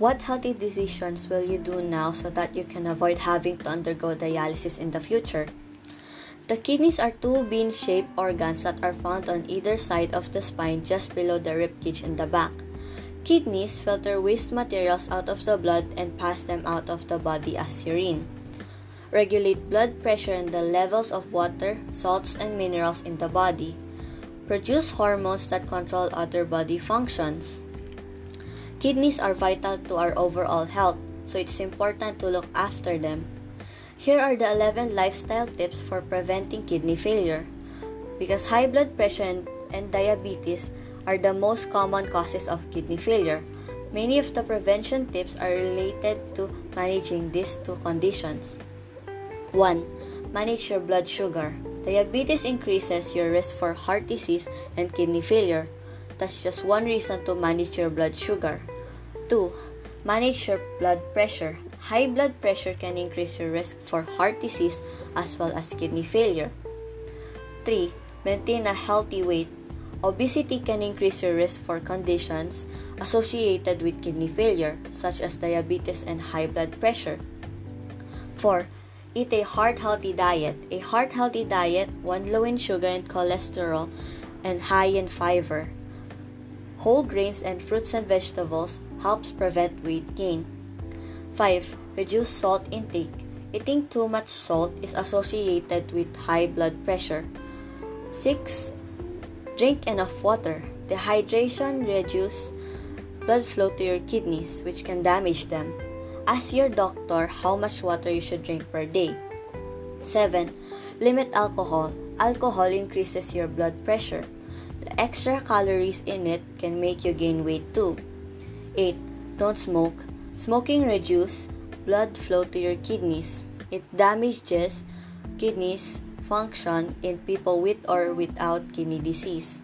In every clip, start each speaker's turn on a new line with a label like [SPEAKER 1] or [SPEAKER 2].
[SPEAKER 1] What healthy decisions will you do now so that you can avoid having to undergo dialysis in the future? The kidneys are two bean shaped organs that are found on either side of the spine just below the ribcage in the back. Kidneys filter waste materials out of the blood and pass them out of the body as urine. Regulate blood pressure and the levels of water, salts, and minerals in the body. Produce hormones that control other body functions. Kidneys are vital to our overall health, so it's important to look after them. Here are the 11 lifestyle tips for preventing kidney failure. Because high blood pressure and, and diabetes are the most common causes of kidney failure, many of the prevention tips are related to managing these two conditions. 1. Manage your blood sugar. Diabetes increases your risk for heart disease and kidney failure. That's just one reason to manage your blood sugar. 2. Manage your blood pressure. High blood pressure can increase your risk for heart disease as well as kidney failure. 3. Maintain a healthy weight. Obesity can increase your risk for conditions associated with kidney failure, such as diabetes and high blood pressure. 4. Eat a heart healthy diet. A heart healthy diet, one low in sugar and cholesterol, and high in fiber. Whole grains and fruits and vegetables helps prevent weight gain. 5. Reduce salt intake. Eating too much salt is associated with high blood pressure. 6. Drink enough water. Dehydration reduces blood flow to your kidneys, which can damage them. Ask your doctor how much water you should drink per day. 7. Limit alcohol. Alcohol increases your blood pressure. The extra calories in it can make you gain weight too. 8. Don't smoke. Smoking reduces blood flow to your kidneys. It damages kidneys function in people with or without kidney disease.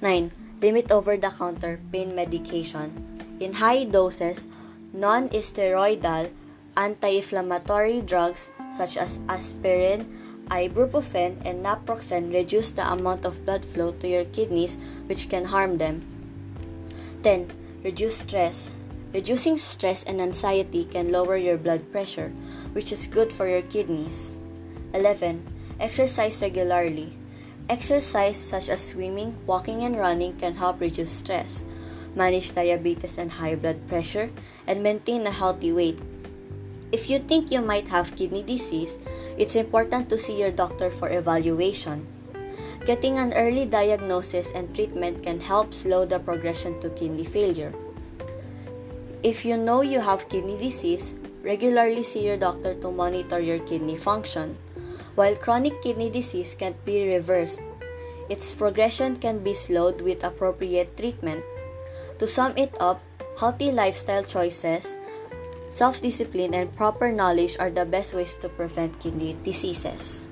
[SPEAKER 1] 9. Limit over the counter pain medication. In high doses, non steroidal anti inflammatory drugs such as aspirin, ibuprofen, and naproxen reduce the amount of blood flow to your kidneys, which can harm them. 10. Reduce stress. Reducing stress and anxiety can lower your blood pressure, which is good for your kidneys. 11. Exercise regularly. Exercise such as swimming, walking, and running can help reduce stress, manage diabetes and high blood pressure, and maintain a healthy weight. If you think you might have kidney disease, it's important to see your doctor for evaluation. Getting an early diagnosis and treatment can help slow the progression to kidney failure. If you know you have kidney disease, regularly see your doctor to monitor your kidney function. While chronic kidney disease can't be reversed, its progression can be slowed with appropriate treatment. To sum it up, healthy lifestyle choices, self discipline, and proper knowledge are the best ways to prevent kidney diseases.